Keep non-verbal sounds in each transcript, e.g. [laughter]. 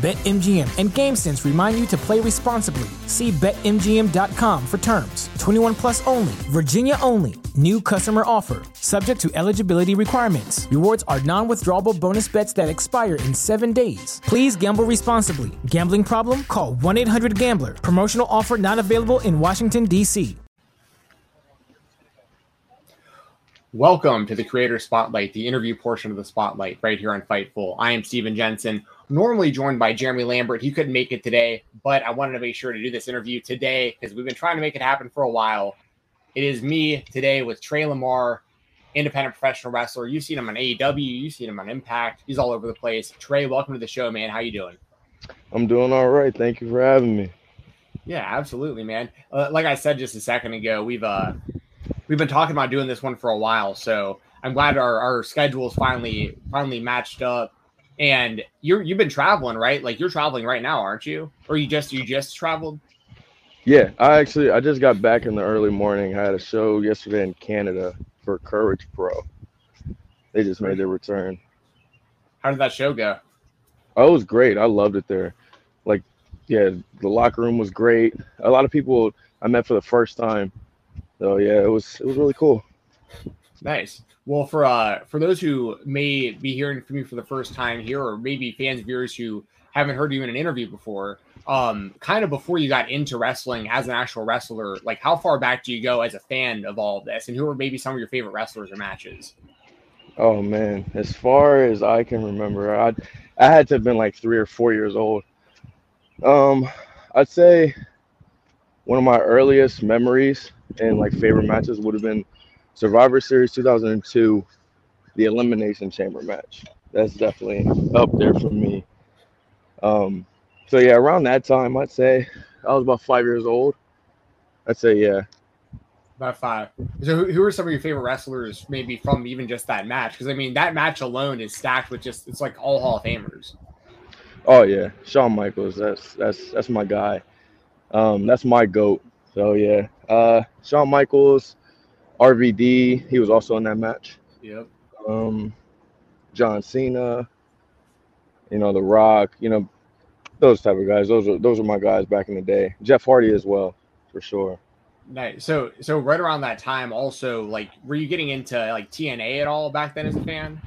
BetMGM and GameSense remind you to play responsibly. See BetMGM.com for terms. 21 plus only, Virginia only. New customer offer, subject to eligibility requirements. Rewards are non withdrawable bonus bets that expire in seven days. Please gamble responsibly. Gambling problem? Call 1 800 Gambler. Promotional offer not available in Washington, D.C. Welcome to the Creator Spotlight, the interview portion of the Spotlight, right here on Fightful. I am Steven Jensen, normally joined by Jeremy Lambert. He couldn't make it today, but I wanted to make sure to do this interview today because we've been trying to make it happen for a while. It is me today with Tre' LaMar, independent professional wrestler. You've seen him on AEW, you've seen him on Impact. He's all over the place. Trey, welcome to the show, man. How you doing? I'm doing all right. Thank you for having me. Yeah, absolutely, man. Uh, like I said just a second ago, we've uh we've been talking about doing this one for a while, so I'm glad our, our schedules finally finally matched up. And you're you've been traveling, right? Like you're traveling right now, aren't you? Or you just you just traveled? Yeah, I actually I just got back in the early morning. I had a show yesterday in Canada for Courage Pro. They just made their return. How did that show go? Oh, it was great. I loved it there. Like, yeah, the locker room was great. A lot of people I met for the first time so yeah, it was it was really cool. Nice. Well, for uh for those who may be hearing from you for the first time here, or maybe fans viewers who haven't heard you in an interview before, um, kind of before you got into wrestling as an actual wrestler, like how far back do you go as a fan of all of this, and who are maybe some of your favorite wrestlers or matches? Oh man, as far as I can remember, I I had to have been like three or four years old. Um, I'd say one of my earliest memories and like favorite matches would have been Survivor Series 2002, the Elimination Chamber match. That's definitely up there for me. Um, so yeah, around that time, I'd say I was about five years old. I'd say yeah. About five. So who, who are some of your favorite wrestlers, maybe from even just that match? Because I mean, that match alone is stacked with just it's like all Hall of Famers. Oh yeah, Shawn Michaels. That's that's that's my guy. Um, that's my goat. So yeah, uh, Shawn Michaels, RVD, he was also in that match. Yep. Um, John Cena, you know, The Rock, you know, those type of guys. Those are those are my guys back in the day. Jeff Hardy as well, for sure. Nice. So so right around that time, also like, were you getting into like TNA at all back then as a fan?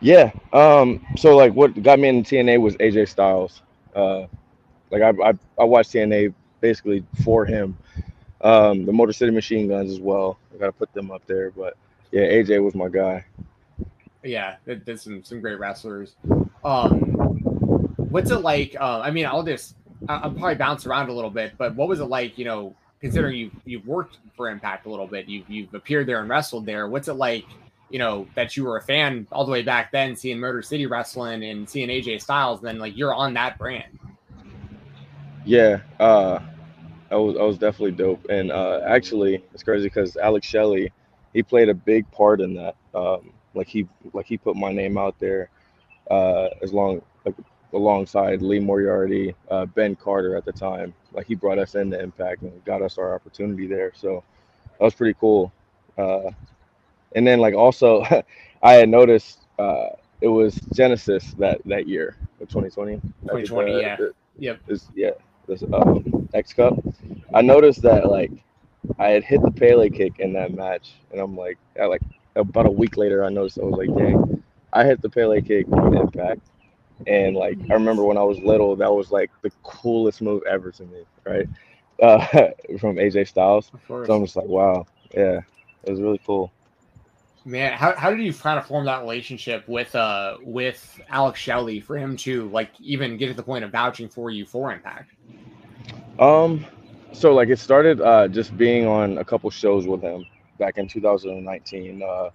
Yeah. Um. So like, what got me into TNA was AJ Styles. Uh, like I I, I watched TNA basically for him. Um, the Motor City Machine Guns as well. I got to put them up there, but yeah, AJ was my guy. Yeah, there's some some great wrestlers. Um, what's it like? Uh, I mean, I'll just I'll probably bounce around a little bit, but what was it like? You know, considering you you've worked for Impact a little bit, you've you've appeared there and wrestled there. What's it like? You know that you were a fan all the way back then, seeing Motor City wrestling and seeing AJ Styles. Then like you're on that brand. Yeah, uh, I was I was definitely dope. And uh, actually, it's crazy because Alex Shelley, he played a big part in that. Um, like he like he put my name out there uh, as long like alongside Lee Moriarty, uh, Ben Carter at the time. Like he brought us into Impact and got us our opportunity there. So that was pretty cool. Uh, and then like also, [laughs] I had noticed uh, it was Genesis that that year, 2020. 2020, yeah. Yep. yeah this um, X Cup, I noticed that like I had hit the Pele kick in that match, and I'm like, at like about a week later, I noticed I was like, dang, I hit the Pele kick on Impact, and like I remember when I was little, that was like the coolest move ever to me, right? Uh, [laughs] from AJ Styles. So I'm just like, wow, yeah, it was really cool. Man, how, how did you kind of form that relationship with uh with Alex Shelley for him to like even get to the point of vouching for you for Impact? Um, so like it started uh, just being on a couple shows with him back in 2019. Uh,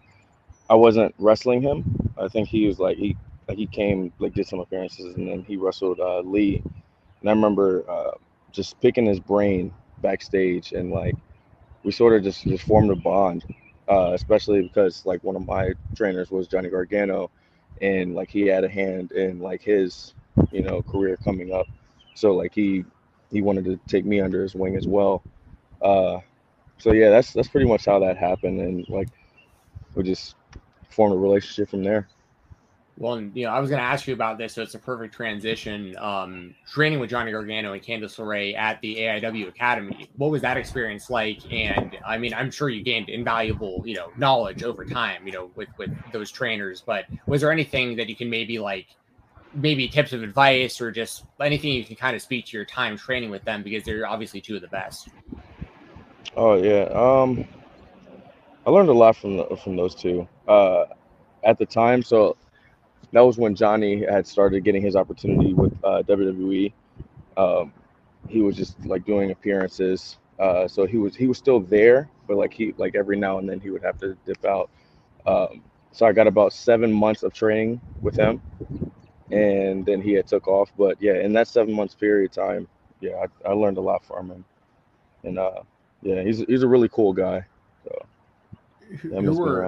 I wasn't wrestling him. I think he was like he like he came like did some appearances and then he wrestled uh, Lee. And I remember uh, just picking his brain backstage and like we sort of just just formed a bond, uh, especially because like one of my trainers was Johnny Gargano, and like he had a hand in like his you know career coming up. So like he he wanted to take me under his wing as well. Uh, so yeah, that's that's pretty much how that happened, and like we just formed a relationship from there. Well, you know, I was going to ask you about this, so it's a perfect transition. Um, training with Johnny Gargano and Candice LeRae at the AIW Academy. What was that experience like? And I mean, I'm sure you gained invaluable, you know, knowledge over time, you know, with with those trainers. But was there anything that you can maybe like, maybe tips of advice or just anything you can kind of speak to your time training with them because they're obviously two of the best. Oh yeah, um, I learned a lot from the, from those two. Uh, at the time, so that was when Johnny had started getting his opportunity with uh, WWE. Um, he was just like doing appearances, uh, so he was he was still there, but like he like every now and then he would have to dip out. Um, so I got about seven months of training with him, and then he had took off. But yeah, in that seven months period of time, yeah, I, I learned a lot from him, and uh, yeah, he's he's a really cool guy. So yeah, who were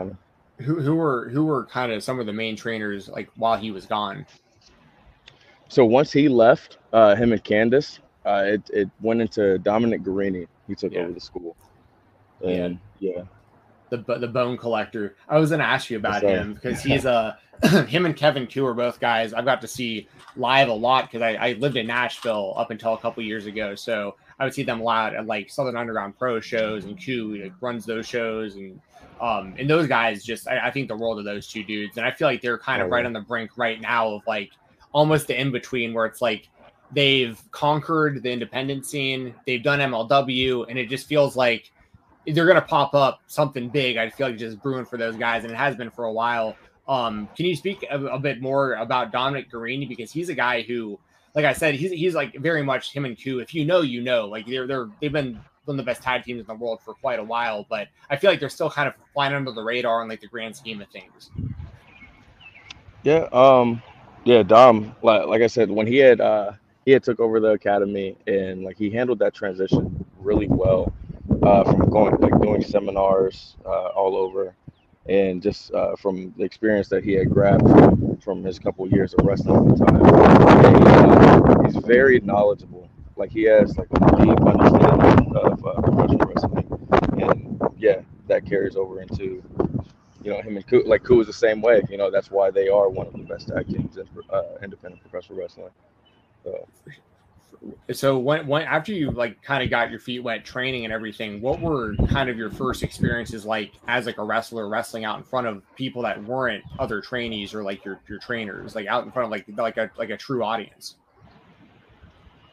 who who were who were kind of some of the main trainers like while he was gone? So once he left, uh, him and Candice, uh, it it went into Dominic Garrini. He took yeah. over the school, and yeah. yeah. The, the bone collector. I was gonna ask you about him because he's a [clears throat] him and Kevin Ku are both guys I've got to see live a lot because I, I lived in Nashville up until a couple years ago. So I would see them a lot at like Southern Underground Pro shows, and Ku like, runs those shows, and um, and those guys just I, I, think the world of those two dudes, and I feel like they're kind of right on the brink right now of like almost the in between where it's like they've conquered the independent scene, they've done MLW, and it just feels like they're gonna pop up something big. I feel like just brewing for those guys, and it has been for a while. Um, can you speak a, a bit more about Dominic Garrini because he's a guy who like I said, he's he's like very much him and Ku. If you know, you know. Like they're they're they've been one of the best tag teams in the world for quite a while, but I feel like they're still kind of flying under the radar in like the grand scheme of things. Yeah, um, yeah, Dom. Like, like I said, when he had uh he had took over the academy and like he handled that transition really well. Uh, from going like doing seminars uh, all over, and just uh, from the experience that he had grabbed from, from his couple years of wrestling at the time, and, uh, he's very knowledgeable. Like he has like a deep understanding of uh, professional wrestling, and yeah, that carries over into you know him and Ku, like Ku is the same way. You know that's why they are one of the best tag teams in uh, independent professional wrestling. So so when, when after you like kind of got your feet wet training and everything what were kind of your first experiences like as like a wrestler wrestling out in front of people that weren't other trainees or like your your trainers like out in front of like like a like a true audience?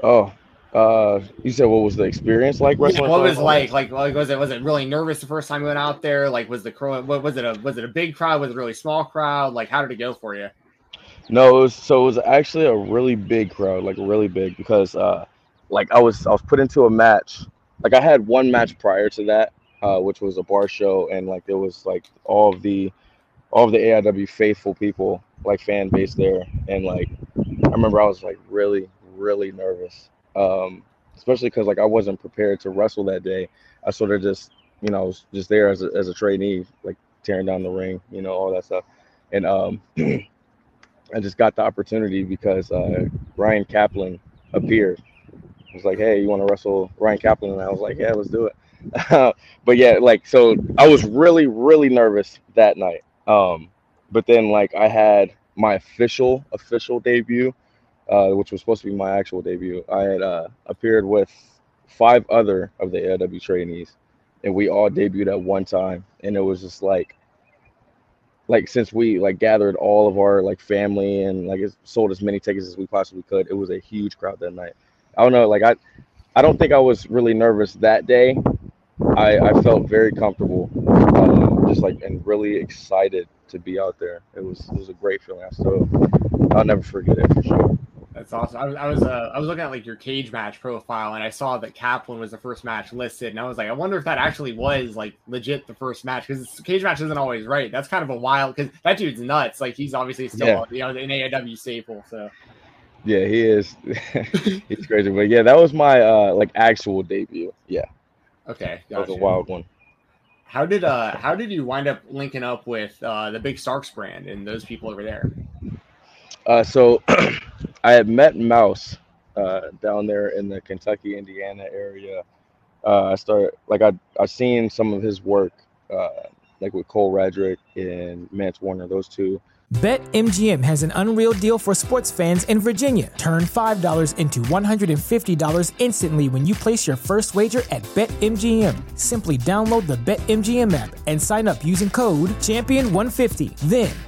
Oh uh you said what was the experience like wrestling yeah, what was like like like was it was it really nervous the first time you went out there? Like was the crowd what was it a was it a big crowd? Was it a really small crowd? Like how did it go for you no, it was, so it was actually a really big crowd, like really big, because uh, like I was I was put into a match. Like I had one match prior to that, uh, which was a bar show, and like there was like all of the all of the AIW faithful people, like fan base there, and like I remember I was like really really nervous, um, especially because like I wasn't prepared to wrestle that day. I sort of just you know was just there as a, as a trainee, like tearing down the ring, you know all that stuff, and um. [clears throat] I just got the opportunity because uh, Ryan Kaplan appeared. He was like, "Hey, you want to wrestle Ryan Kaplan?" And I was like, "Yeah, let's do it." [laughs] but yeah, like so, I was really, really nervous that night. Um, but then like I had my official official debut, uh, which was supposed to be my actual debut. I had uh, appeared with five other of the AIW trainees, and we all debuted at one time, and it was just like like since we like gathered all of our like family and like sold as many tickets as we possibly could it was a huge crowd that night. I don't know like i i don't think i was really nervous that day. I i felt very comfortable um, just like and really excited to be out there. It was it was a great feeling. I still i'll never forget it for sure That's awesome. I was I was uh, I was looking at like your Cagematch profile and I saw that Kaplan was the first match listed and I was like I wonder if that actually was like legit the first match because Cagematch isn't always right. That's kind of a wild because that dude's nuts. Like he's obviously still yeah. you know an AIW staple. So yeah, he is. [laughs] [laughs] he's crazy, but yeah, that was my uh like actual debut. Yeah. Okay, gotcha. that was a wild one. How did uh how did you wind up linking up with uh the Big Starks brand and those people over there? Uh, so [clears throat] I had met Mouse uh, down there in the Kentucky, Indiana area. Uh, I started like I I seen some of his work, uh, like with Cole Radrick and Mance Warner, those two. BetMGM has an unreal deal for sports fans in Virginia. Turn $5 into $150 instantly when you place your first wager at BetMGM. Simply download the BetMGM app and sign up using code Champion150. Then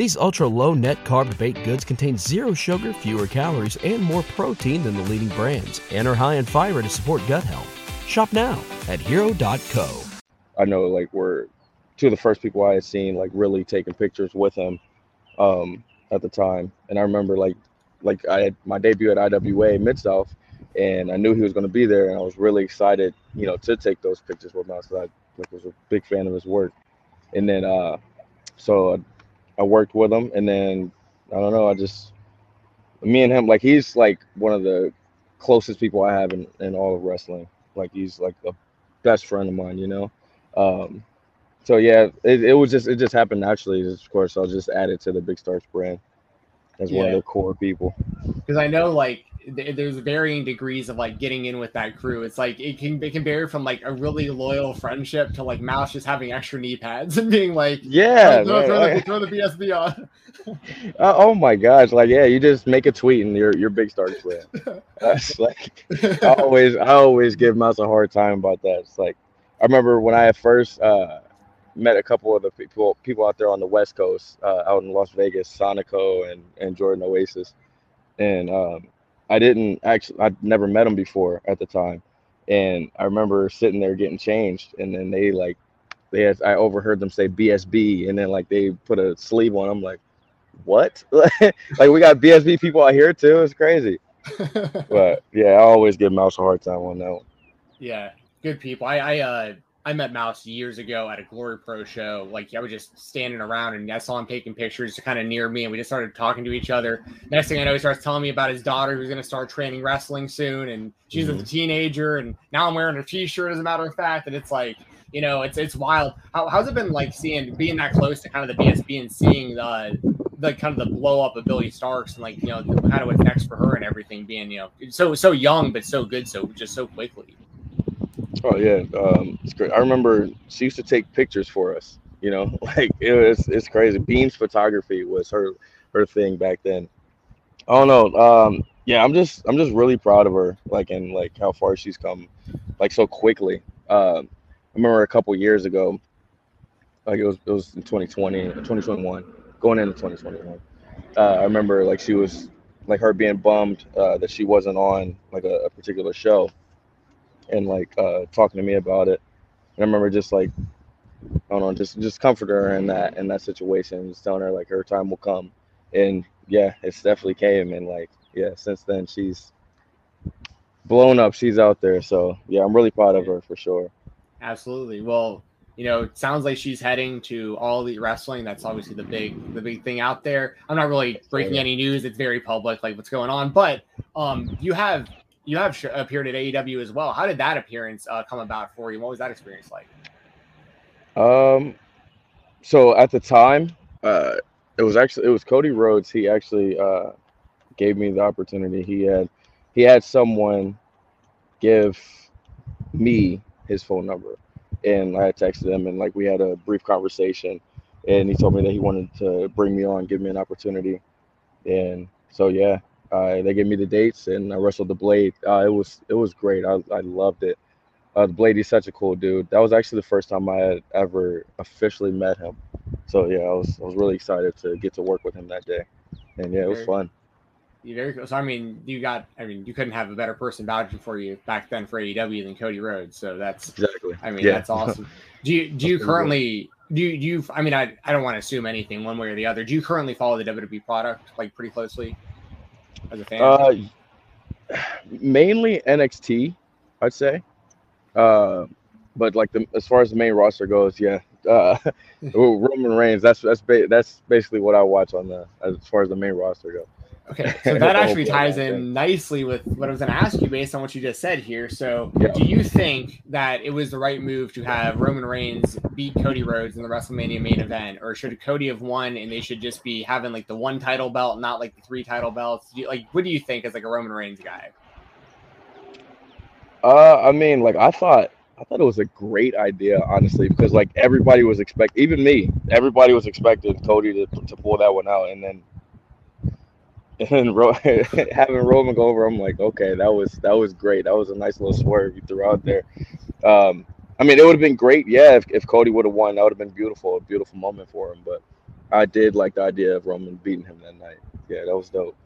These ultra low net carb baked goods contain zero sugar, fewer calories, and more protein than the leading brands, and are high in fiber to support gut health. Shop now at hero.co. I know, like, we're two of the first people I had seen, like, really taking pictures with him um, at the time. And I remember, like, like I had my debut at IWA Mid South, and I knew he was going to be there, and I was really excited, you know, to take those pictures with him. So I like, was a big fan of his work. And then, uh, so I worked with him, and then I don't know. I just me and him like he's like one of the closest people I have in, in all of wrestling. Like he's like a best friend of mine, you know. Um, so yeah, it, it was just it just happened naturally. Of course, I'll just add it to the Big Stars brand as yeah. one of the core people. Because I know like there's varying degrees of like getting in with that crew. It's like it can it can vary from like a really loyal friendship to like Mouse just having extra knee pads and being like, yeah, throw, throw, the, throw the BSB on. uh, [laughs] oh my gosh! Like yeah, you just make a tweet and you're you're big star fan. [laughs] That's like I always I always give Mouse a hard time about that. It's like I remember when I first uh, met a couple of the people people out there on the West Coast, uh, out in Las Vegas, Sonico and and Jordan Oasis, and um, I didn't actually, I'd never met them before at the time. And I remember sitting there getting changed, and then they like, they had, I overheard them say BSB, and then like they put a sleeve on. I'm like, what? [laughs] like we got BSB people out here too. It's crazy. [laughs] but yeah, I always give Mouse a hard time on that one. Yeah, good people. I, I uh I met Mouse years ago at a Glory Pro show. Like I was just standing around and I saw him taking pictures kind of near me, and we just started talking to each other. Next thing I know, he starts telling me about his daughter who's going to start training wrestling soon, and she's mm-hmm. a teenager, and now I'm wearing her T-shirt as a matter of fact, and it's like you know, it's it's wild. How, how's it been like seeing being that close to kind of the BSB and seeing the the kind of the blow up of Billie Starkz and like you know kind of what's next for her and everything being you know so so young but so good so just so quickly. Oh yeah, um, it's great. I remember she used to take pictures for us. You know, [laughs] like it was it's crazy. Beams photography was her her thing back then. I don't know. Um, yeah, I'm just I'm just really proud of her. Like and like how far she's come, like so quickly. Uh, I remember a couple years ago, like it was it was in 2020, 2021, going into 2021. Uh, I remember like she was like her being bummed uh, that she wasn't on like a, a particular show and like uh, talking to me about it. And I remember just like I don't know, just just comfort her in that in that situation, just telling her like her time will come. And yeah, it's definitely came. And like yeah, since then she's blown up. She's out there. So yeah, I'm really proud of her for sure. Absolutely. Well, you know, it sounds like she's heading to all the wrestling. That's obviously the big the big thing out there. I'm not really breaking any news. It's very public, like what's going on. But um, you have you have sh- appeared at AEW as well. How did that appearance uh, come about for you? What was that experience like? Um, so at the time, uh, it was actually it was Cody Rhodes. He actually uh, gave me the opportunity. He had he had someone give me his phone number, and I texted him, and like we had a brief conversation, and he told me that he wanted to bring me on, give me an opportunity, and so yeah, uh, they gave me the dates, and I wrestled the Blade. Uh, it was it was great. I I loved it. Uh, the Blade, he's such a cool dude. That was actually the first time I had ever officially met him. So yeah, I was I was really excited to get to work with him that day, and yeah, it was fun. You very cool. So I mean, you got. I mean, you couldn't have a better person vouching for you back then for AEW than Cody Rhodes. So that's exactly. I mean, yeah. that's awesome. [laughs] Do you do you currently do you, do you? I mean, I I don't want to assume anything one way or the other. Do you currently follow the WWE product like pretty closely as a fan? Uh, mainly NXT, I'd say. Uh, but like the as far as the main roster goes, yeah, uh, [laughs] [laughs] Roman Reigns. That's that's ba- that's basically what I watch on the as far as the main roster goes. Okay, [laughs] so that actually ties in nicely with what I was going to ask you based on what you just said here. So, yeah. do you think that it was the right move to have Roman Reigns beat Cody Rhodes in the WrestleMania main event, or should Cody have won and they should just be having like the one title belt, not like the three title belts? You, like, what do you think as like a Roman Reigns guy? Uh, I mean, like I thought, I thought it was a great idea, honestly, because like everybody was expect, even me, everybody was expecting Cody to to pull that one out, and then and [laughs] Ro- [laughs] having Roman go over, I'm like, okay, that was that was great. That was a nice little swerve you threw out there. Um, I mean, it would have been great, yeah, if, if Cody would have won. That would have been beautiful, a beautiful moment for him. But I did like the idea of Roman beating him that night. Yeah, that was dope.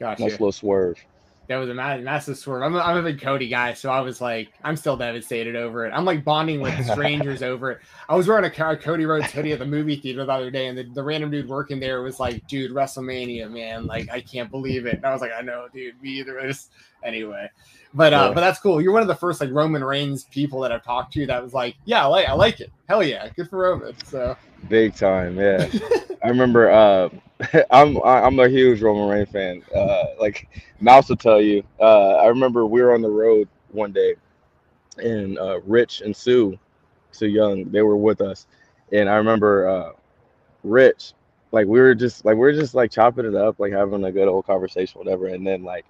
Gotcha. Nice little swerve that was a massive swerve. I'm a, I'm a big Cody guy, so I was like, I'm still devastated over it. I'm like bonding with [laughs] strangers over it. I was wearing a Cody Rhodes hoodie at the movie theater the other day, and the, the random dude working there was like, dude, WrestleMania, man, like I can't believe it. And I was like, I know, dude, me either. Just anyway, but uh, yeah. but that's cool. You're one of the first like Roman Reigns people that I've talked to that was like, yeah, I like I like it. Hell yeah, good for Roman. So big time, yeah. [laughs] I remember. uh [laughs] I'm I'm a huge Roman Reigns fan. Uh, like Mouse will tell you. Uh, I remember we were on the road one day, and uh, Rich and Su, Su Yung, they were with us, and I remember uh, Rich, like we were just like we are just like chopping it up, like having a good old conversation, whatever, and then like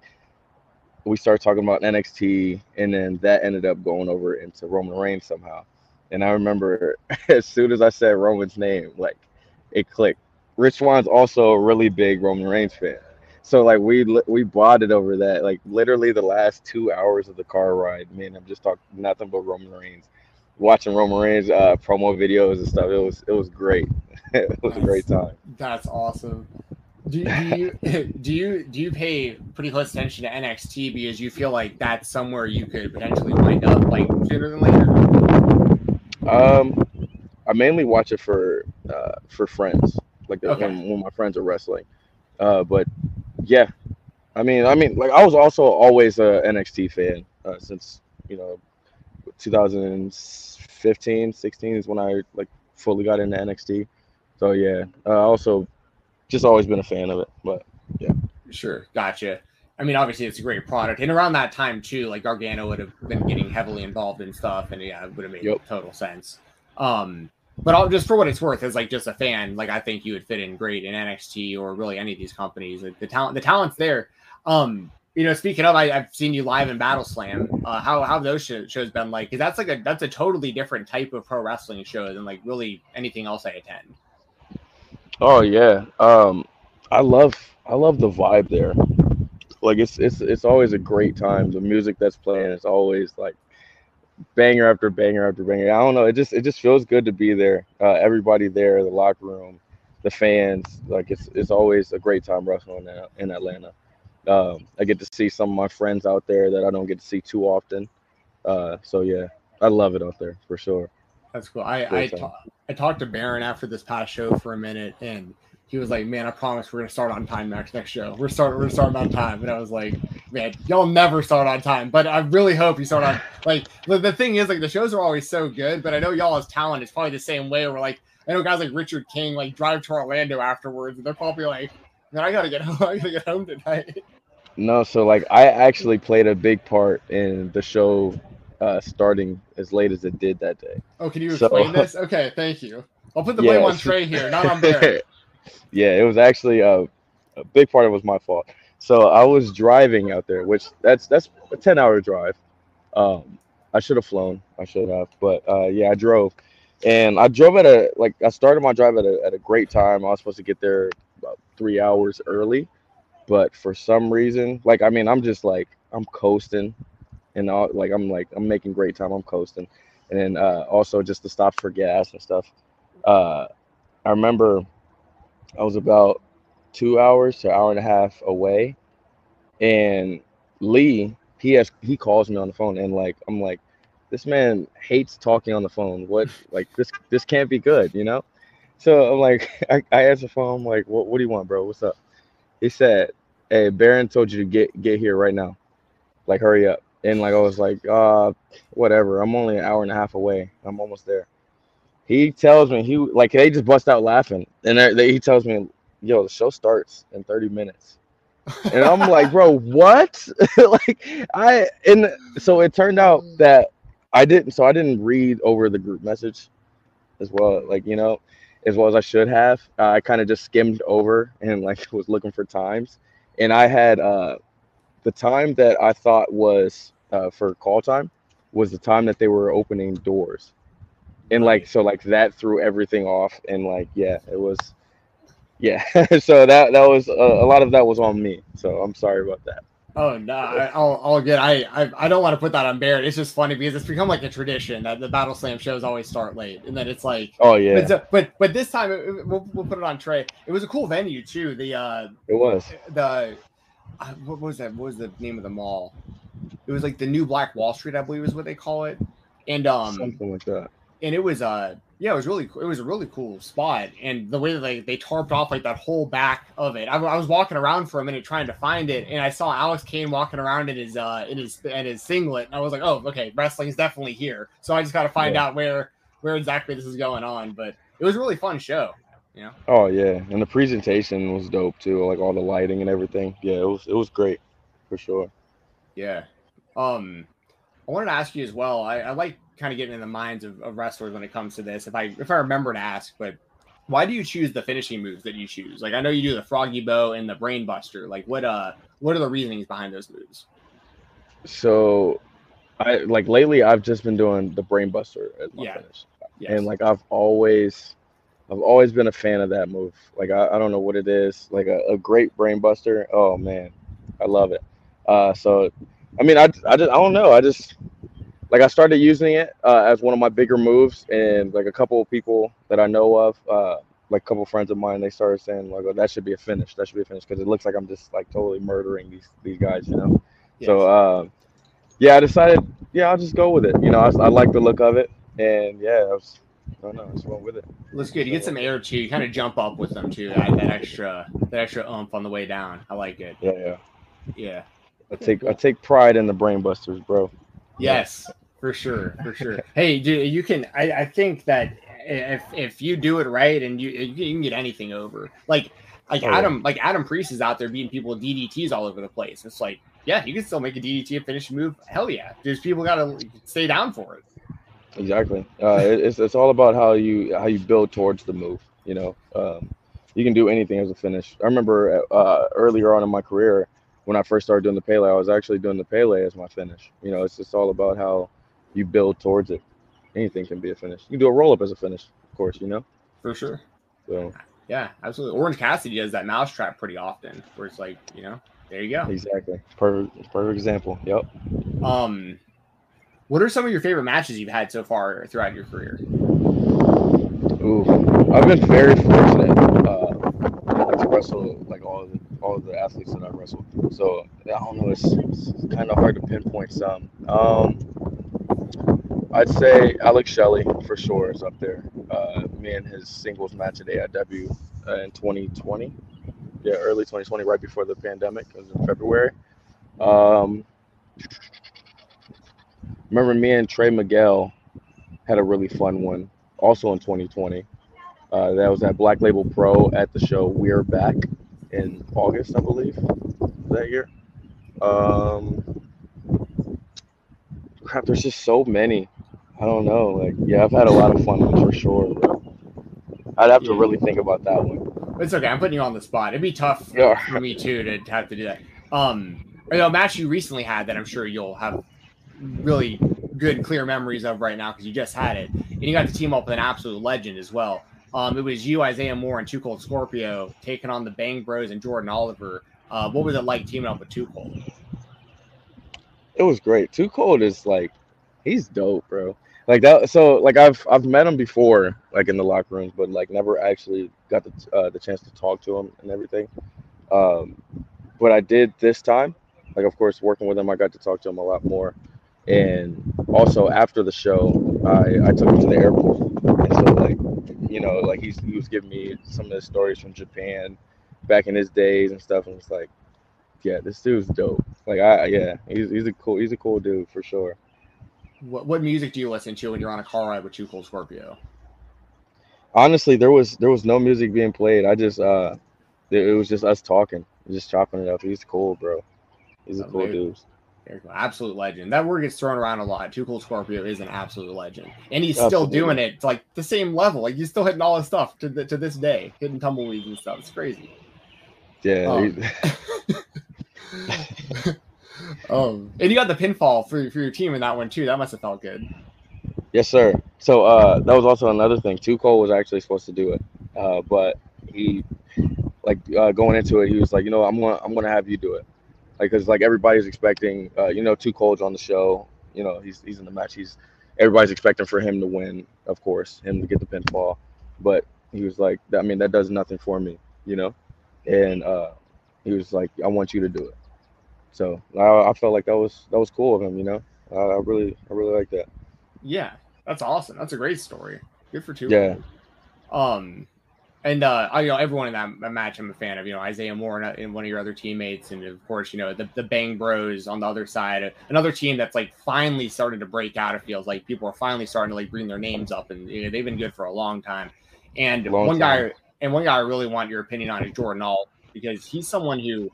we started talking about NXT, and then that ended up going over into Roman Reigns somehow. And I remember [laughs] as soon as I said Roman's name, like it clicked Rich Swann's also a really big Roman Reigns fan. So like we we bonded over that. Like literally the last two hours of the car ride, man, I'm just talking nothing but Roman Reigns. Watching Roman Reigns uh, promo videos and stuff. It was it was great. [laughs] it was that's, a great time. That's awesome. Do, do [laughs] you do you do you pay pretty close attention to NXT because you feel like that's somewhere you could potentially wind up like sooner than later? Um, I mainly watch it for uh, for friends like okay. when, when my friends are wrestling. Uh, but yeah, I mean, I mean, like I was also always a NXT fan uh, since you know 2015, 16 is when I like fully got into NXT. So yeah, uh, also just always been a fan of it. But yeah, sure, gotcha. I mean, obviously it's a great product, and around that time too, like Gargano would have been getting heavily involved in stuff, and yeah, it would have made yep. total sense. Um, but I'll, just for what it's worth, as like just a fan, like I think you would fit in great in NXT or really any of these companies. Like the talent, the talent's there. Um, you know, speaking of, I, have seen you live in Battle Slam. Uh, how how those shows been like? Because that's like a that's a totally different type of pro wrestling show than like really anything else I attend. Oh yeah, um, I love I love the vibe there. Like it's it's it's always a great time. The music that's playing is always like banger after banger after banger. I don't know. It just it just feels good to be there. Uh, everybody there, the locker room, the fans. Like it's it's always a great time wrestling in, in Atlanta. Um, I get to see some of my friends out there that I don't get to see too often. Uh, so yeah, I love it out there for sure. That's cool. I I, ta- I talked to Baron after this past show for a minute, and he was like, "Man, I promise we're gonna start on time next next show. We're starting we're starting on time." And I was like, "Man, y'all never start on time." But I really hope you start on [laughs] like the, the thing is like the shows are always so good, but I know y'all as talent is probably the same way. Where like I know guys like Richard King like drive to Orlando afterwards, and they're probably like, "Man, I gotta get [laughs] home. I gotta get home tonight." No, so like I actually played a big part in the show uh, starting as late as it did that day. Oh, can you explain [laughs] this? Okay, thank you. I'll put the blame yeah, on Tre' here, not on [laughs] Barrett. yeah, it was actually a, uh, a big part of it was my fault. So I was driving out there, which that's that's a ten hour drive. Um, I should have flown. I should have, but uh, yeah, I drove, and I drove at a like I started my drive at a at a great time. I was supposed to get there about three hours early, but for some reason, like I mean, I'm just like I'm coasting, and all, like I'm like I'm making great time. I'm coasting, and then uh, also just to stop for gas and stuff. Uh, I remember I was about two hours to hour and a half away, and Lee he has he calls me on the phone, and like I'm like, this man hates talking on the phone. What [laughs] like this this can't be good, you know? So I'm like, [laughs] I, I answer the phone. I'm like, what what do you want, bro? What's up? He said, Hey, Baron told you to get get here right now. Like, hurry up. And like I was like, uh, whatever. I'm only an hour and a half away. I'm almost there. He tells me he like they just bust out laughing, and they, he tells me, "Yo, the show starts in 30 minutes." and I'm [laughs] like, bro, what? [laughs] like I and so it turned out that I didn't so I didn't read over the group message as well, like you know, as well as I should have. Uh, I kind of just skimmed over and like [laughs] was looking for times, and I had uh the time that I thought was uh, for call time was the time that they were opening doors, and like so like that threw everything off, and like yeah, it was yeah [laughs] so that that was uh, a lot of that was on me. So i'm sorry about that. Oh no I, all, all good I, I i don't want to put that on barrett. It's just funny because it's become like a tradition that the battle slam shows always start late. And then it's like oh yeah. but but, but this time it, we'll, we'll put it on Tre'. It was a cool venue too. The uh it was. the uh, what was that what was the name of the mall it was like the new black wall street i believe is what they call it and um something like that and it was uh yeah, it was really it was a really cool spot, and the way that they, they tarped off like that whole back of it. I, I, was walking around for a minute trying to find it, and I saw Alex Kane walking around in his uh in his in his singlet, and I was like, oh, okay, wrestling is definitely here. So I just got to find yeah. out where where exactly this is going on. But it was a really fun show. You know? Oh yeah, and the presentation was dope too, like all the lighting and everything. Yeah, it was it was great for sure. Yeah. Um, I wanted to ask you as well. I, I like kind of getting in the minds of, of, wrestlers when it comes to this. If I if I remember to ask, but why do you choose the finishing moves that you choose? Like I know you do the froggy bow and the brainbuster. Like what uh what are the reasonings behind those moves? So I like lately I've just been doing the brainbuster as my yeah. finish. Yes. And like I've always I've always been a fan of that move. Like I, I don't know what it is. Like a, a great brain buster. Oh man. I love it. Uh so I mean I I just I don't know. I just like I started using it uh, as one of my bigger moves, and like a couple of people that I know of, uh, like a couple of friends of mine, they started saying like, oh, "That should be a finish. That should be a finish," because it looks like I'm just like totally murdering these these guys, you know. Yes. So uh, yeah, I decided, yeah, I'll just go with it. You know, I, I like the look of it, and yeah, I was. I don't know. I just with it. Looks good. You get some air too. You kind of jump up with them too. That, that extra, that extra oomph on the way down. I like it. Yeah, yeah, yeah. I take I take pride in the brain busters, bro. Yes, for sure, for sure. hey, you can. I, I think that if if you do it right and you you can get anything over. Like like oh, Adam like Adam Priest is out there beating people with DDTs all over the place. It's like yeah, you can still make a DDT a finish move. Hell yeah, just people got to stay down for it. Exactly. Uh, it's it's all about how you how you build towards the move. You know, um, you can do anything as a finish. I remember uh, earlier on in my career when I first started doing the Pele, I was actually doing the Pele as my finish. You know, it's just all about how you build towards it. Anything can be a finish. You can do a roll up as a finish, of course, you know? For sure. So yeah, absolutely. Orange Cassidy does that mousetrap pretty often where it's like, you know, there you go. Exactly. It's perfect perfect example. Yep. Um what are some of your favorite matches you've had so far throughout your career? Ooh, I've been very fortunate uh, to wrestle like all the all the athletes that I wrestled. So I don't know, it's, it's kind of hard to pinpoint some. Um, I'd say Alex Shelley for sure is up there. Uh, me and his singles match at AIW uh, in 2020. Yeah, early 2020, right before the pandemic. It was in February. Um, remember me and Trey Miguel had a really fun one also in 2020. Uh, that was at Black Label Pro at the show We're Back in August, I believe, that year. Um, crap, there's just so many. I don't know. Like, yeah, I've had a lot of fun for sure. I'd have to really think about that one. It's okay. I'm putting you on the spot. It'd be tough for, yeah. for me too to have to do that. Um, you know, a match you recently had that I'm sure you'll have really good, clear memories of right now because you just had it, and you got to team up with an absolute legend as well. Um, it was you, Isaiah Moore, and 2 Cold Scorpio taking on the Bang Bros and Jordan Oliver. Uh, what was it like teaming up with 2 Cold? It was great. Two Cold is like, he's dope, bro. Like that. So like I've I've met him before, like in the locker rooms, but like never actually got the uh, the chance to talk to him and everything. Um, but I did this time. Like of course, working with him, I got to talk to him a lot more. And also after the show, I I took him to the airport, and so like you know like he's he was giving me some of the stories from Japan back in his days and stuff, and it's like, yeah, this dude's dope. Like I yeah, he's he's a cool he's a cool dude for sure. What what music do you listen to when you're on a car ride with 2 Cold Scorpio? Honestly, there was there was no music being played. I just uh, it was just us talking, just chopping it up. He's cool, bro. He's a oh, cool dude. Absolute legend. That word gets thrown around a lot. 2 Cold Scorpio is an absolute legend, and he's Absolutely. still doing it. It's like the same level. Like he's still hitting all his stuff to the, to this day, hitting tumbleweeds and stuff. It's crazy. Yeah. Um, [laughs] [laughs] um, and you got the pinfall for for your team in that one too. That must have felt good. Yes, sir. So uh, that was also another thing. Too Cold was actually supposed to do it, uh, but he, like, uh, going into it, he was like, you know, I'm gonna I'm gonna have you do it like because like everybody's expecting, uh, you know, 2 Cold's on the show. You know, he's he's in the match. He's everybody's expecting for him to win, of course, him to get the pinfall. But he was like, I mean, that does nothing for me, you know. And uh, he was like, I want you to do it. So I, I felt like that was that was cool of him, you know. I, I really I really like that. Yeah, that's awesome. That's a great story. Good for two. Yeah. Um, and uh, you know everyone in that match I'm a fan of. You know Isaiah Moore and, and, one of your other teammates, and of course you know the, the Bang Bros on the other side, another team that's like finally starting to break out. It feels like people are finally starting to like bring their names up, and you know, they've been good for a long time. And long one time. guy, and one guy I really want your opinion on is Jordan Alt because he's someone who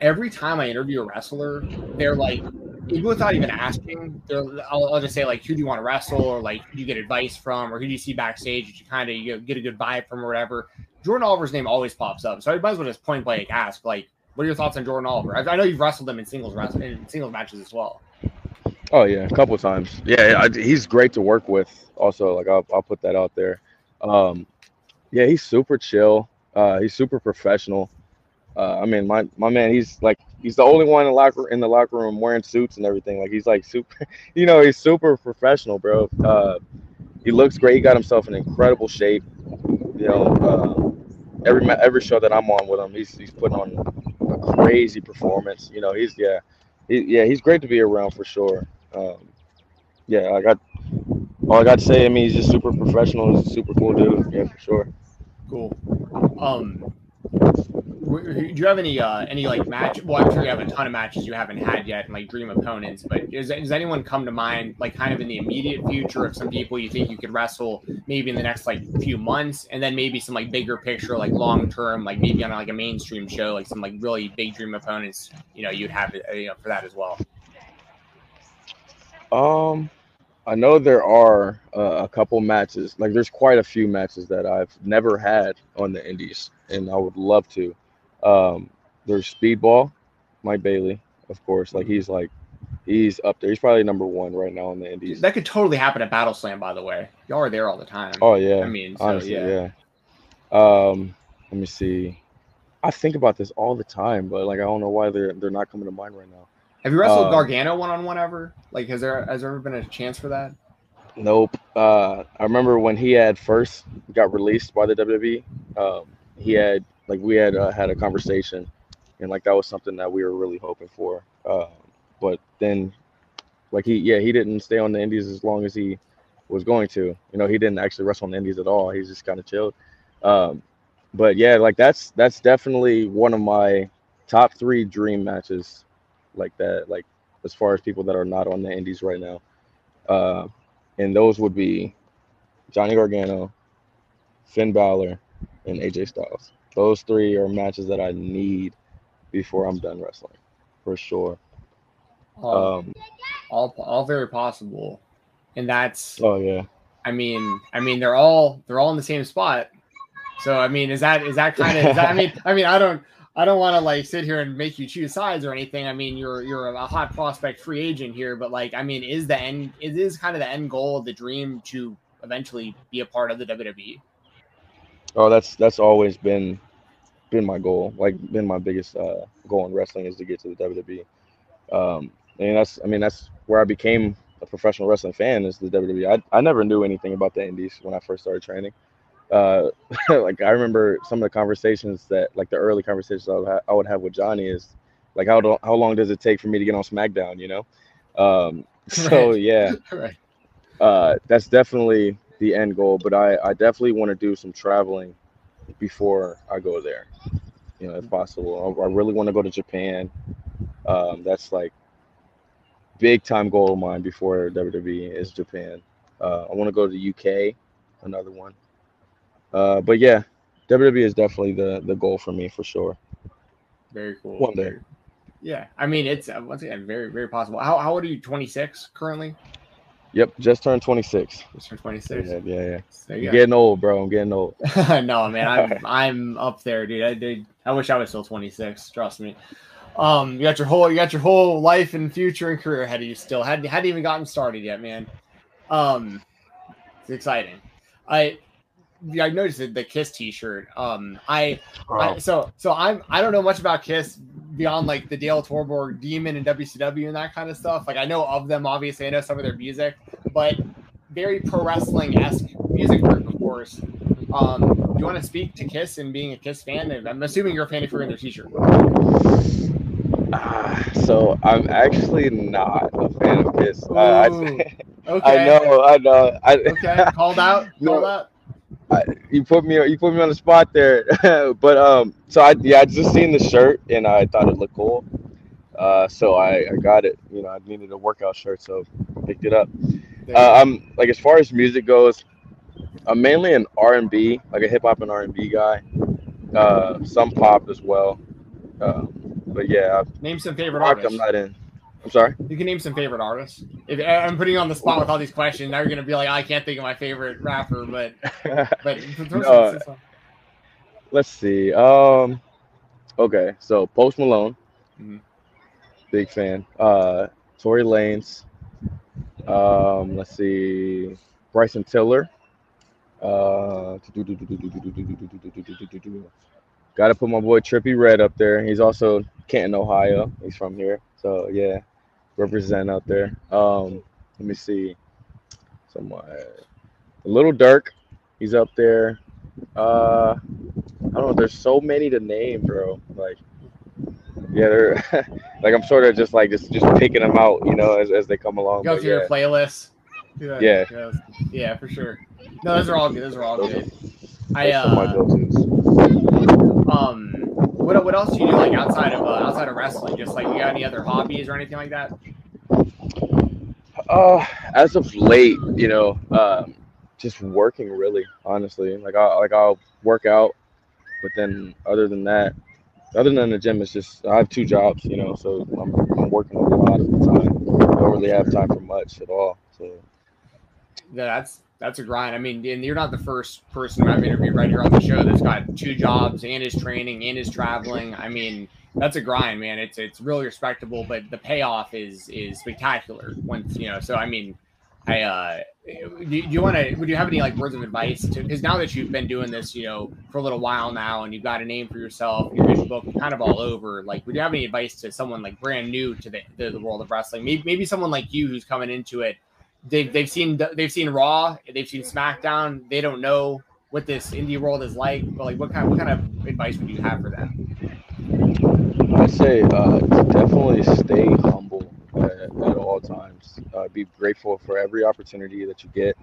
every time I interview a wrestler, they're like, without even asking, I'll, I'll, just say like, who do you want to wrestle, or like, who do you get advice from, or who do you see backstage that you kind of you know, get a good vibe from, or whatever. Jordan Oliver's name always pops up, so I might as well just point blank ask like, what are your thoughts on Jordan Oliver? I, I know you've wrestled him in singles wrestle in singles matches as well. Oh yeah, a couple times. Yeah, I, he's great to work with. Also, like I'll, I'll put that out there. Um, yeah, he's super chill. Uh, he's super professional. Uh, I mean, my my man, he's like he's the only one in the locker in the locker room wearing suits and everything. Like he's like super, [laughs] you know, he's super professional, bro. Uh, he looks great. He got himself in incredible shape. You know, uh, every every show that I'm on with him, he's he's putting on a crazy performance. You know, he's yeah, he, yeah, he's great to be around for sure. Um, yeah, I got all I got to say. I mean, he's just super professional. He's a super cool dude. Yeah, for sure. Cool. Um, do you have any uh any like match well i'm sure you have a ton of matches you haven't had yet and like dream opponents but does, does anyone come to mind like kind of in the immediate future of some people you think you could wrestle maybe in the next like few months? And then maybe some like bigger picture like long term like maybe on like a mainstream show like some like really big dream opponents you know you'd have uh, you know for that as well? Um I know there are uh, a couple matches, like there's quite a few matches that I've never had on the Indies, and I would love to. Um, there's Speedball, Mike Bailey, of course. Like he's like he's up there. He's probably number one right now in the Indies. That could totally happen at Battle Slam, by the way. Y'all are there all the time. Oh yeah. I mean, so, honestly, yeah. yeah. Um, let me see. I think about this all the time, but like I don't know why they're they're not coming to mind right now. Have you wrestled um, Gargano one on one ever? Like, has there has there ever been a chance for that? Nope. Uh, I remember when he had first got released by the WWE. Um, he had like we had uh, had a conversation, and like that was something that we were really hoping for. Uh, but then, like he yeah he didn't stay on the Indies as long as he was going to. You know he didn't actually wrestle on the Indies at all. He's just kind of chilled. Um, but yeah, like that's that's definitely one of my top three dream matches, like that. Like as far as people that are not on the Indies right now, uh, and those would be Johnny Gargano, Finn Balor, and AJ Styles. Those three are matches that I need before I'm done wrestling, for sure. um, all all very possible, and that's oh yeah. I mean, I mean they're all they're all in the same spot. So I mean, is that is that kind of? I mean, I mean, I don't. I don't want to like sit here and make you choose sides or anything. I mean, you're you're a hot prospect free agent here, but like, I mean, is the end? It is kind of the end goal, of the dream to eventually be a part of the WWE. Oh, that's that's always been been my goal. Like, been my biggest uh, goal in wrestling is to get to the WWE. Um, and that's, I mean, that's where I became a professional wrestling fan is the WWE. I, I never knew anything about the Indies when I first started training. Uh, [laughs] like I remember some of the conversations that, like the early conversations I would, ha- I would have with Johnny is like, how do, how long does it take for me to get on SmackDown? You know, um, [laughs] so Right. yeah, [laughs] right. uh, that's definitely the end goal. But I, I definitely want to do some traveling before I go there, you know, if possible. I, I really want to go to Japan. Um, that's like big time goal of mine before WWE is Japan. Uh, I want to go to the UK, another one. Uh, but yeah, WWE is definitely the the goal for me for sure. Very cool. One day. Yeah, I mean, it's uh, once again very very possible. How how old are you? Twenty six currently. Yep, just turned 26. Just turned twenty six. Yeah, yeah, yeah. There I'm you go. getting old, bro. I'm getting old. [laughs] no, man, I'm [laughs] I'm up there, dude. I did. I wish I was still 26. Trust me. Um, you got your whole you got your whole life and future and career ahead of you. Still hadn't hadn't even gotten started yet, man. Um, it's exciting. I I noticed the, the Kiss T-shirt. Um, I, I so so I'm I don't know much about Kiss beyond like the Dale Torborg Demon and WCW and that kind of stuff. Like I know of them, obviously. I know some of their music, but very pro wrestling esque music group, of course. Um, do you want to speak to Kiss and being a Kiss fan? I'm assuming you're a fan if you're in their T-shirt. Ah, so I'm actually not a fan of Kiss. Uh, I, Ooh, [laughs] I Okay. know, I know. I, Okay. Called out. [laughs] No. Called you put me you put me on the spot there. [laughs] But um so i yeah i just seen the shirt and i thought it looked cool. Uh so i i got it. You know i needed a workout shirt so picked it up. Uh, i'm like as far as music goes i'm mainly an r&b like a hip-hop and r&b guy. Uh some pop as well. Um but yeah Name some favorite rock artists. i'm not in i'm sorry? You can name some favorite artists. If I'm putting you on the spot with all these questions, now you're gonna be like, I can't think of my favorite rapper, but [laughs] but No. let's see um okay so post malone. Mhm. big fan. Uh Tory Lanez um let's see bryson tiller. Uh gotta put my boy Trippie Redd up there. He's also canton ohio. He's from here so yeah represent out there um let me see someone Lil Durk he's up there uh I don't know. There's so many to name, bro. Like, yeah, they're [laughs] like I'm sort of just like just just picking them out, you know, as, as they come along. Go through yeah, your playlist. Yeah, Yeah. yeah, yeah, for sure. No, those are all good. Those are all Those good. I those are my uh, go-tos. um, what what else do you do like outside of uh, outside of wrestling? Just like you got any other hobbies or anything like that? Uh, as of late, you know, um, just working really, honestly. Like I like I'll work out, but then other than that, other than the gym, it's just I have two jobs, you know, so I'm, I'm working a lot of the time. I don't really have time for much at all. So Yeah, that's that's a grind. I mean, and you're not the first person I've interviewed right here on the show that's got two jobs and is training and is traveling. I mean, that's a grind, man. It's it's really respectable, but the payoff is is spectacular. Once you know, so I mean, I uh, do, do you want to? Would you have any like words of advice to? Because now that you've been doing this, you know, for a little while now, and you've got a name for yourself, you're getting booked kind of all over. Like, would you have any advice to someone like brand new to the the, the world of wrestling? Maybe maybe someone like you who's coming into it they've they've seen they've seen Raw, they've seen SmackDown. They don't know what this indie world is like. But like, what kind what kind of advice would you have for them? I say uh, definitely stay humble at, at all times. Uh, be grateful for every opportunity that you get.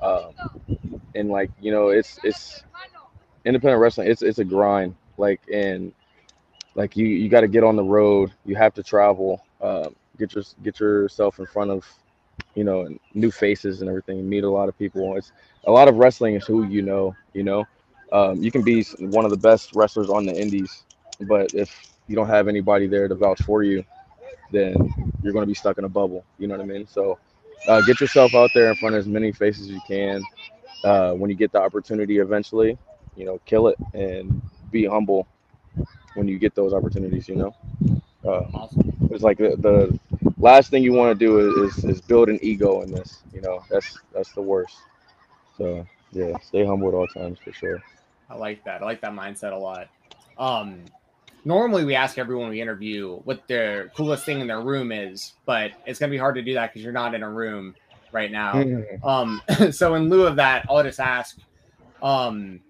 Um, and like you know, it's it's independent wrestling. It's it's a grind. Like and like you you got to get on the road. You have to travel. Um, get your get yourself in front of you know new faces and everything. Meet a lot of people. It's a lot of wrestling is who you know. You know, um, you can be one of the best wrestlers on the indies, but if you don't have anybody there to vouch for you, then you're going to be stuck in a bubble. You know what I mean? So uh, get yourself out there in front of as many faces as you can uh, when you get the opportunity eventually. you know, kill it and be humble when you get those opportunities. You know, uh, it's like the, the last thing you want to do is, is is build an ego in this. You know, that's that's the worst. So yeah, stay humble at all times for sure. I like that. I like that mindset a lot. Um, normally we ask everyone we interview what their coolest thing in their room is, but it's gonna be hard to do that because you're not in a room right now. Mm-hmm. Um, [laughs] so in lieu of that, I'll just ask, um,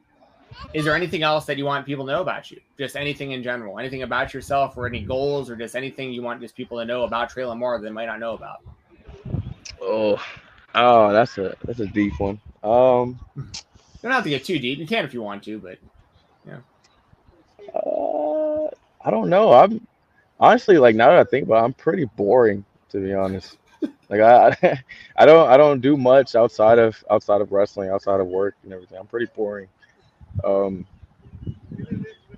is there anything else that you want people to know about you? Just anything in general, anything about yourself, or any goals, or just anything you want just people to know about Tre' LaMar that they might not know about. Oh, oh, that's a that's a deep one. Um, You don't have to get too deep. You can if you want to, but uh, I don't know. I'm honestly like now that I think about, it, I'm pretty boring to be honest. Like I, I [laughs] don't I don't do much outside of outside of wrestling, outside of work and everything. I'm pretty boring. Um,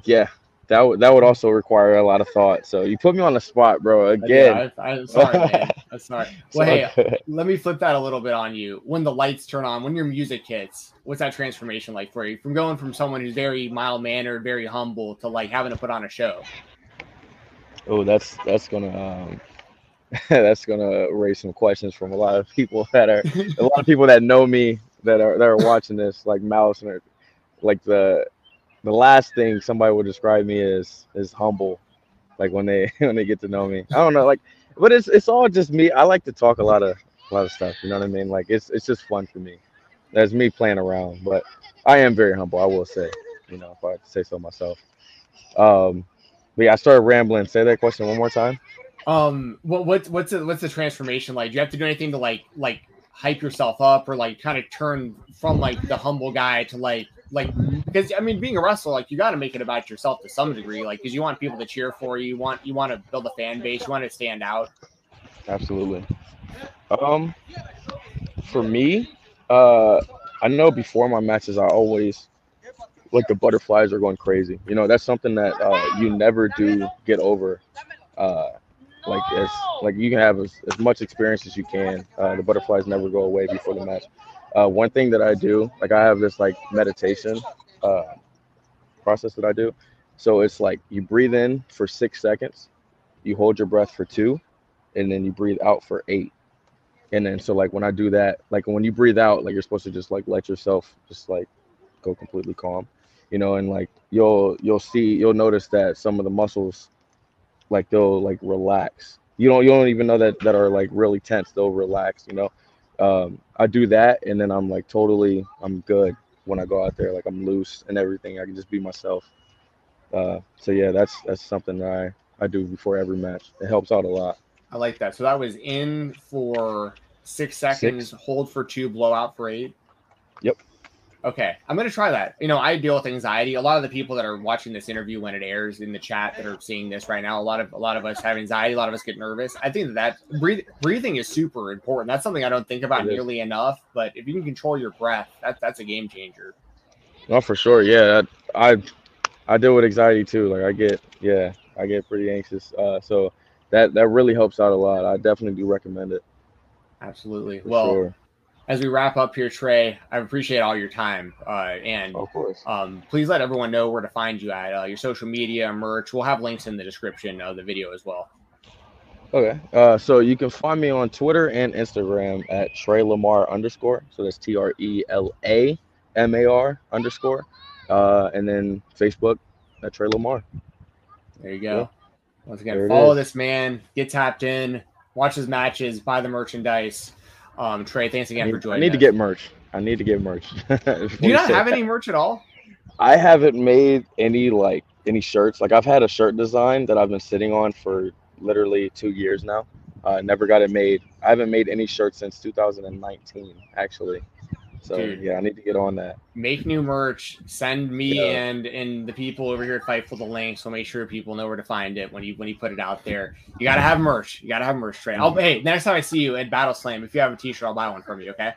yeah, that would that would also require a lot of thought. So you put me on the spot, bro. Again. I, am sorry, man. [laughs] I'm sorry. Well, hey, It's all good. let me flip that a little bit on you. When the lights turn on, when your music hits, what's that transformation like for you? From going from someone who's very mild mannered, very humble, to like having to put on a show. Oh, that's that's gonna um, [laughs] that's gonna raise some questions from a lot of people that are a lot of people that know me that are that are watching this, like Mouse and like the the last thing somebody would describe me as is humble, like when they [laughs] when they get to know me. I don't know, like, but it's it's all just me. I like to talk a lot of a lot of stuff. You know what I mean? Like it's it's just fun for me. That's me playing around, but I am very humble. I will say, you know, if I say so myself. Um, but yeah, I started rambling. Say that question one more time. Um, what what's what's the, what's the transformation like? Do you have to do anything to like like hype yourself up or like kind of turn from like the humble guy to like like because I mean being a wrestler like you got to make it about yourself to some degree like because you want people to cheer for you, you want you want to build a fan base, you want to stand out. Absolutely. Um, for me, uh, I know before my matches, I always like the butterflies are going crazy. You know, that's something that uh, you never do get over. Uh, like as like you can have as, as much experience as you can. Uh, the butterflies never go away before the match. Uh, one thing that I do, like I have this like meditation uh, process that I do. So it's like you breathe in for six seconds, you hold your breath for two, and then you breathe out for eight. And then so like when I do that, like when you breathe out, like you're supposed to just like let yourself just like go completely calm, you know, and like you'll you'll see you'll notice that some of the muscles like they'll like relax. You don't you don't even know that that are like really tense, they'll relax, you know. Um I do that and then I'm like totally I'm good when I go out there, like I'm loose and everything. I can just be myself. Uh so yeah, that's that's something that I, I do before every match. It helps out a lot. I like that. So that was in for six seconds, hold for two, blow out for eight. Okay, I'm gonna try that. You know, I deal with anxiety. A lot of the people that are watching this interview when it airs in the chat that are seeing this right now, a lot of a lot of us have anxiety. A lot of us get nervous. I think that breathe, breathing is super important. That's something I don't think about It is. nearly enough. But if you can control your breath, that that's a game changer. No, for sure. Yeah, I, I I deal with anxiety too. Like I get, yeah, I get pretty anxious. Uh, so that that really helps out a lot. I definitely do recommend it. Absolutely. For well, sure. As we wrap up here, Tre', I appreciate all your time. Uh, and Of course. um, please let everyone know where to find you at uh, your social media, merch. We'll have links in the description of the video as well. Okay. Uh, so you can find me on Twitter and Instagram at Tre' LaMar underscore. So that's T R E L A M A R underscore. Uh, and then Facebook at Tre' LaMar. There you go. Once again, There follow this man, get tapped in, watch his matches, buy the merchandise. Um, Tre', thanks again for joining. I need to get merch. I need to get merch. [laughs] Do you not have any merch at all? I haven't made any like any shirts. Like I've had a shirt design that I've been sitting on for literally two years now. Uh, never got it made. I haven't made any shirts since 2019, actually. So Dude. yeah, I need to get on that. Make new merch. Send me Yeah. and and the people over here at Fightful the link, so make sure people know where to find it when you when you put it out there. You gotta have merch. You gotta have merch, Tre'. I'll, hey, next time I see you at Battle Slam, if you have a T-shirt, I'll buy one from you. Okay?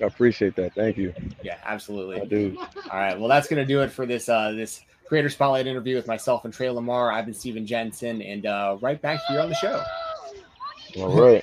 I appreciate that. Thank you. Yeah, absolutely. I do. All right. Well, that's gonna do it for this uh this creator spotlight interview with myself and Tre' LaMar. I've been Steven Jensen, and uh right back here on the show. All right.